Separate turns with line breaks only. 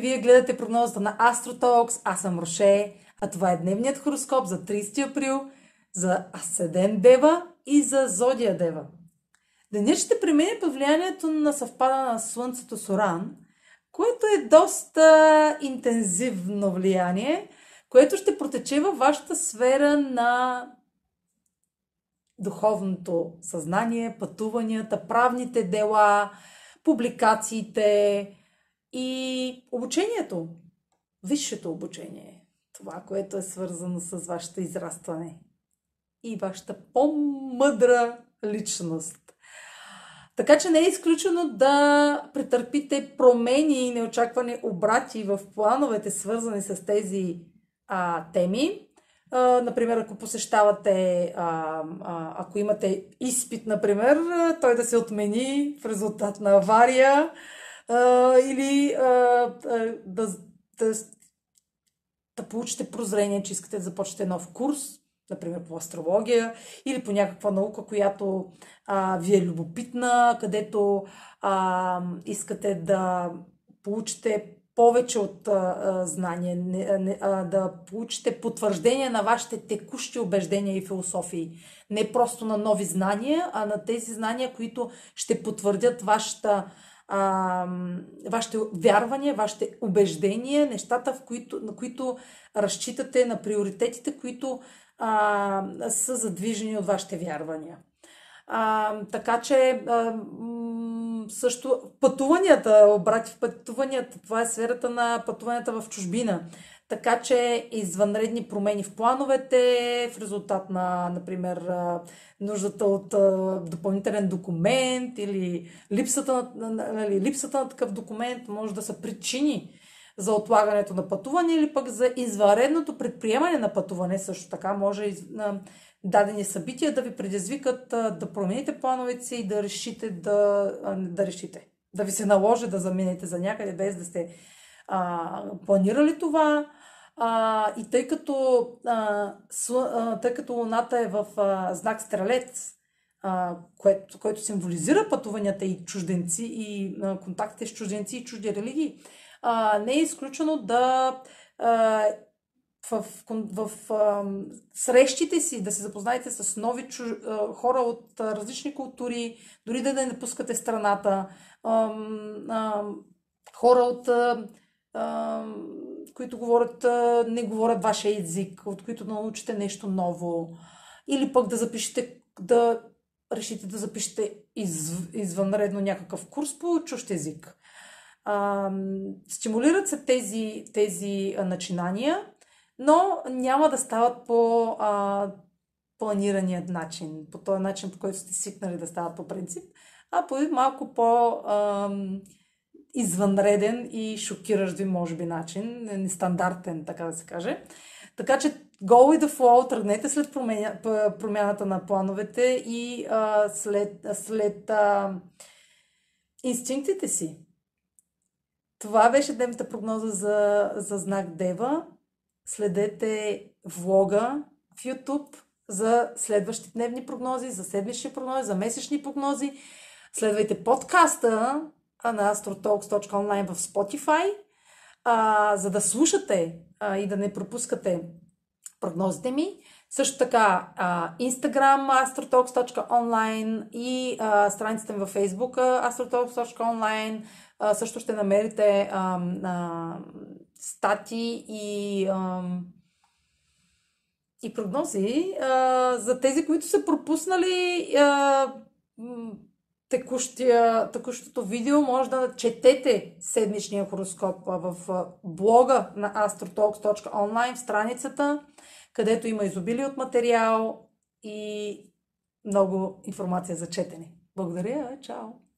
вие гледате прогнозата на Astrotalks. Аз съм Роше, а това е дневният хороскоп за 30 април за Аседен Дева и за Зодия Дева. Денят ще премине под влиянието на съвпада на Слънцето с Оран, което е доста интензивно влияние, което ще протече във вашата сфера на духовното съзнание, пътуванията, правните дела, публикациите и обучението. Висшето обучение. Това, което е свързано с вашето израстване и вашата по-мъдра личност. Така че не е изключено да претърпите промени и неочаквани обрати в плановете, свързани с тези а, теми. А, например, ако посещавате, а, а, ако имате изпит, например, той да се отмени в резултат на авария а, или а, да, да, да получите прозрение, че искате да започнете нов курс, например по астрология или по някаква наука, която а, ви е любопитна, където а, искате да получите повече от а, знание, не, не, а, да получите потвърждение на вашите текущи убеждения и философии. Не просто на нови знания, а на тези знания, които ще потвърдят вашата, а, вашите вярвания, вашите убеждения, нещата, в които, на които разчитате, на приоритетите, които а, са задвижени от вашите вярвания. А, така че а, също пътуванията, обрати в пътуванията, това е сферата на пътуванията в чужбина. Така че извънредни промени в плановете, в резултат на, например, нуждата от допълнителен документ или липсата на, нали, липсата на такъв документ може да са причини за отлагането на пътуване или пък за извънредното предприемане на пътуване. Също така може дадени събития да ви предизвикат да промените плановете си и да решите да, да решите. Да ви се наложи да заминете за някъде без да сте а, планирали това. А, и тъй като, а, тъй като Луната е в а, знак Стрелец, а, което, което символизира пътуванията и чужденци и а, контактите с чужденци и чужди религии, а, не е изключено да а, в, в, в а, срещите си да се запознаете с нови чуж, а, хора от а, различни култури, дори да не напускате страната, а, а, хора от а, а, които говорят, а, не говорят вашия език, от които да научите нещо ново, или пък да запишете, да решите да запишете из, извънредно някакъв курс по чужд език. А, стимулират се тези, тези начинания, но няма да стават по а, планираният начин, по този начин, по който сте свикнали да стават по принцип, а по малко по а, извънреден и шокиращ ви, може би, начин, нестандартен, така да се каже. Така че go with the flow, тръгнете след променя, промяната на плановете и а, след, след а, инстинктите си. Това беше дневната прогноза за, за знак Дева. Следете влога в YouTube за следващи дневни прогнози, за седмични прогнози, за месечни прогнози. Следвайте подкаста на astrotalks.online в Spotify, а, за да слушате а, и да не пропускате прогнозите ми. Също така а, Instagram astrotalks.online и а, страницата ми във Facebook astrotalks.online а, също ще намерите стати и, и прогнози. За тези, които са пропуснали текущия, текущото видео, може да четете седмичния хороскоп в блога на astrotalks.online в страницата, където има изобилие от материал и много информация за четене. Благодаря, чао!